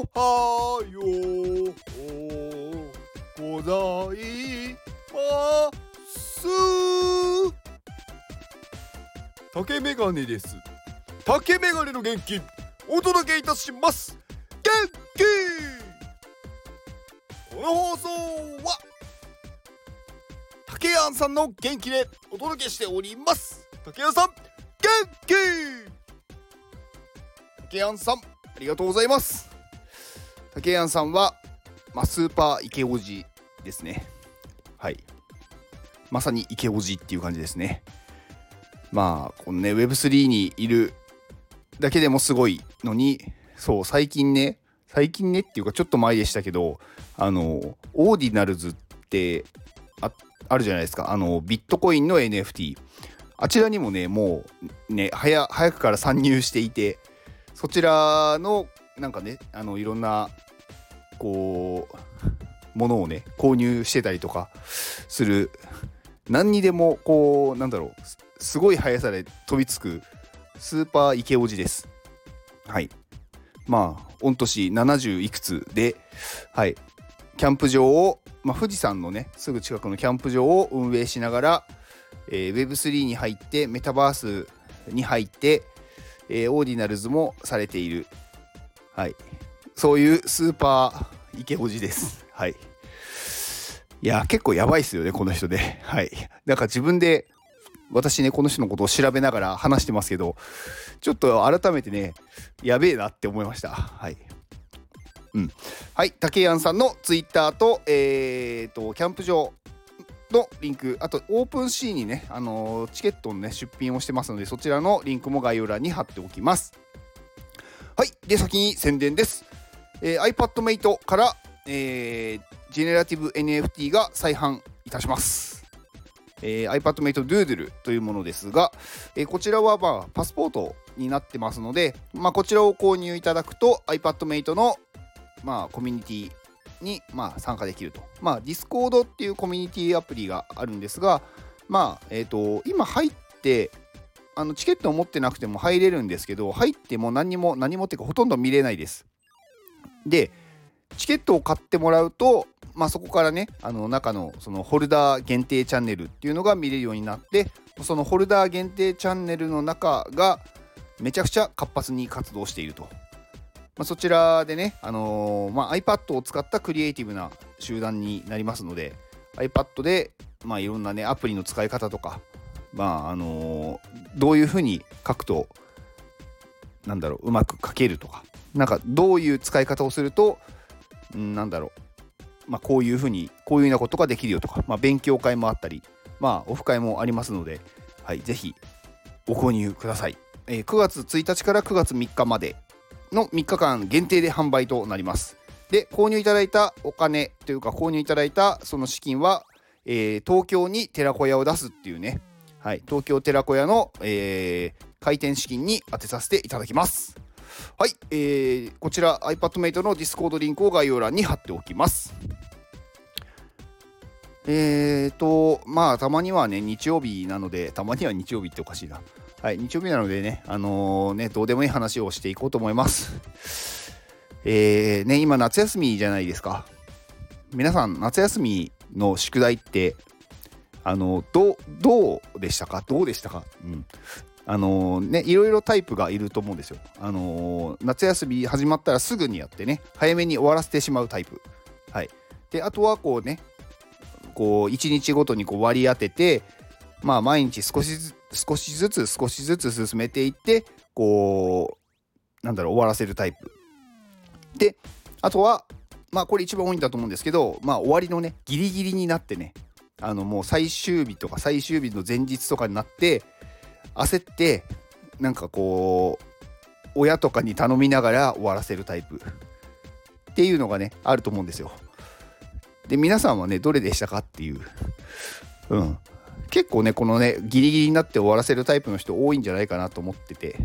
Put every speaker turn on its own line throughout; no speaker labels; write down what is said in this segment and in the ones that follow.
おはようございます竹メガネです。竹メガネの元気。お届けいたします。元気。この放送は竹谷さんの元気でお届けしております。竹谷さん元気。竹谷さんありがとうございます。竹谷さんは、まあ、スーパーイケオジですね。はい。まさにイケオジっていう感じですね。まあこのね Web3 にいるだけでもすごいのにそう最近ね最近ねっていうかちょっと前でしたけどあのオーディナルズってああるじゃないですか。あのビットコインの NFT あちらにもねもうね早早くから参入していてそちらのなんかねあのいろんなこうものをね購入してたりとかする。何にでもこうなんだろうすごい速さで飛びつくスーパーイケオジです。はい。まあ御年70いくつではい。キャンプ場を、まあ、富士山のねすぐ近くのキャンプ場を運営しながら、えー、Web3 に入ってメタバースに入って、えー、オーディナルズもされている。はい。そういうスーパーイケオジです。はい。いや結構やばいっすよねこの人ではい。なんか自分で私ねこの人のことを調べながら話してますけどちょっと改めてねやべえなって思いました。はい。うん。はい竹谷さんのツイッターとえーとキャンプ場のリンクあと OpenSea にね、あのー、チケットのね出品をしてますのでそちらのリンクも概要欄に貼っておきます。はい。で先に宣伝です、えー、iPadMate から、えー、ジェネラティブ NFT が再販いたします。えー、iPadMate Doodle というものですが、えー、こちらは、まあ、パスポートになってますので、まあ、こちらを購入いただくと iPadMate の、まあ、コミュニティに、まあ、参加できると。まあ、Discord っていうコミュニティアプリがあるんですが、まあ、えっ、ー、と、今入って、あのチケットを持ってなくても入れるんですけど、入っても何も、何もっていうか、ほとんど見れないです。で、チケットを買ってもらうと、まあ、そこからねあの中のそのホルダー限定チャンネルっていうのが見れるようになってそのホルダー限定チャンネルの中がめちゃくちゃ活発に活動していると、まあ、そちらでね、あのー、まあ、iPad を使ったクリエイティブな集団になりますので iPad で、まあ、いろんなねアプリの使い方とか、まああの、どういうふうに書くとなんだろううまく書けるとかなんかどういう使い方をするとなんだろうまあ、こういうふうにこういうようなことができるよとか、まあ、勉強会もあったり、まあ、オフ会もありますので、はい、ぜひご購入ください、えー、9月1日から9月3日までの3日間限定で販売となります。で購入いただいたお金というか購入いただいたその資金は、えー、東京に寺子屋を出すっていうね、はい、東京寺子屋の、えー、開店資金に充てさせていただきますはい、えー、こちら iPadMate の Discord リンクを概要欄に貼っておきますえーと、まあ、たまにはね、日曜日なので、たまには日曜日っておかしいな。はい、日曜日なのでね、あのー、ね、どうでもいい話をしていこうと思います。えー、ね、今夏休みじゃないですか。皆さん、夏休みの宿題って、あの、どう、どうでしたか？どうでしたか？うん。あの、ね、いろいろタイプがいると思うんですよ。あのー、夏休み始まったらすぐにやってね、早めに終わらせてしまうタイプ。はい。で、あとはこうね、こう1日ごとにこう割り当ててまあ毎日少しずつ少しずつ少しずつ進めていってこうなんだろう終わらせるタイプであとはまあこれ一番多いんだと思うんですけどまあ終わりのねギリギリになってねあのもう最終日とか最終日の前日とかになって焦ってなんかこう親とかに頼みながら終わらせるタイプっていうのがねあると思うんですよ。で、皆さんはね、どれでしたかっていう。うん。結構ね、このね、ギリギリになって終わらせるタイプの人多いんじゃないかなと思ってて。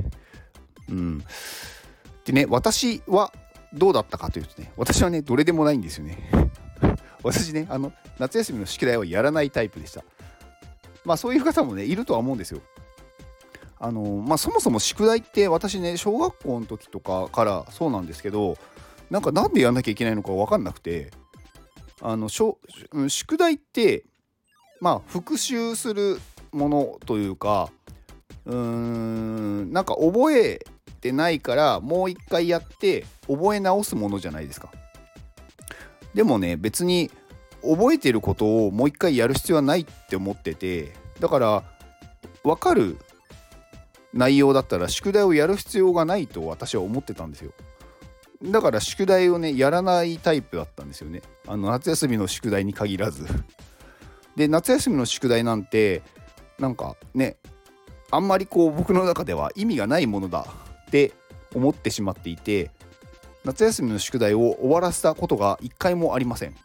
うん。でね、私はどうだったかというとね、私はね、どれでもないんですよね。私ね、あの、夏休みの宿題はやらないタイプでした。まあ、そういう方もね、いるとは思うんですよ。あのまあ、そもそも宿題って私ね小学校の時とかからそうなんですけどなんかなんでやんなきゃいけないのか分かんなくてあのしょ宿題ってまあ復習するものというかうーんなんか覚えてないからもう一回やって覚え直すものじゃないですか。でもね別に覚えてることをもう一回やる必要はないって思っててだから分かる内容だったら宿題をやる必要がないと私は思ってたんですよ。だから宿題をねやらないタイプだったんですよね。あの夏休みの宿題に限らず。で夏休みの宿題なんてなんかねあんまりこう僕の中では意味がないものだって思ってしまっていて夏休みの宿題を終わらせたことが一回もありません。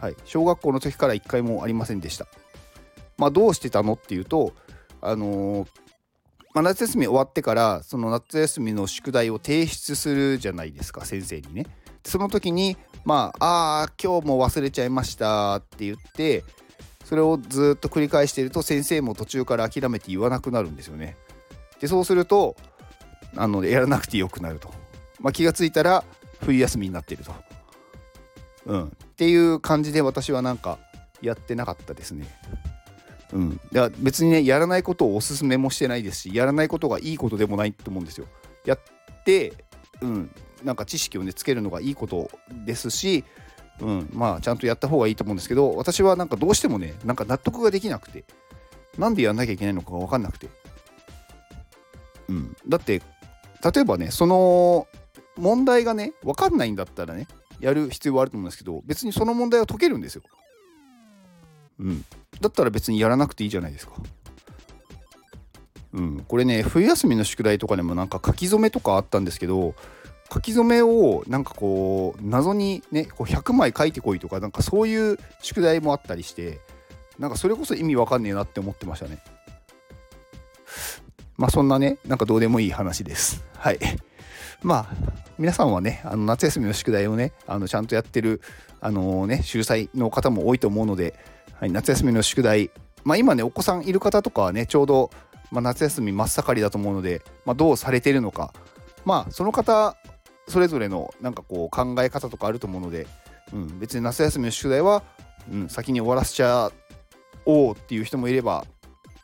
はい、小学校の時から一回もありませんでした。まあどうしてたのっていうとあのー、まあ、夏休み終わってからその夏休みの宿題を提出するじゃないですか先生にね。その時にまああ今日も忘れちゃいましたって言ってそれをずっと繰り返していると先生も途中から諦めて言わなくなるんですよね。でそうするとあのやらなくてよくなると。まあ、気がついたら冬休みになっていると。うん、っていう感じで私はなんかやってなかったですね。うん、だから別にねやらないことをおすすめもしてないですしやらないことがいいことでもないと思うんですよ。やってうん、なんか知識をねつけるのがいいことですし、うん、まあちゃんとやった方がいいと思うんですけど私はなんかどうしてもねなんか納得ができなくてなんでやんなきゃいけないのかが分かんなくて、うん、だって例えばねその問題がね分かんないんだったらねやる必要はあると思うんですけど別にその問題は解けるんですよ。うん、だったら別にやらなくていいじゃないですか。うん、これね冬休みの宿題とかでもなんか書き初めとかあったんですけど書き初めをなんかこう謎にねこう100枚書いてこいとかなんかそういう宿題もあったりしてなんかそれこそ意味わかんねえなって思ってましたね。まあそんなねなんかどうでもいい話です。はい。まあ皆さんはねあの夏休みの宿題をねあのちゃんとやってるあのー、ね秀才の方も多いと思うので、はい、夏休みの宿題。まあ今ねお子さんいる方とかはねちょうど、まあ、夏休み真っ盛りだと思うので、まあ、どうされてるのか。まあその方それぞれのなんかこう考え方とかあると思うので、うん、別に夏休みの宿題は、うん、先に終わらせちゃおうっていう人もいれば、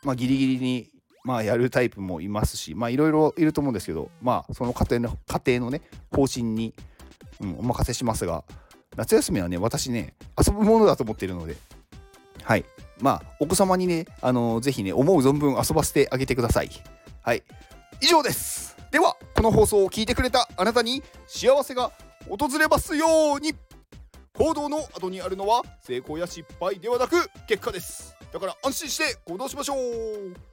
まあ、ギリギリに、まあ、やるタイプもいますしまあいろいろいると思うんですけどまあその家庭の家庭のね方針に、うん、お任せしますが夏休みはね私ね遊ぶものだと思っているのではい。まあお子様にねあのー、ぜひね思う存分遊ばせてあげてください。はい。以上です。ではこの放送を聞いてくれたあなたに幸せが訪れますように。行動の後にあるのは成功や失敗ではなく結果です。だから安心して行動しましょう。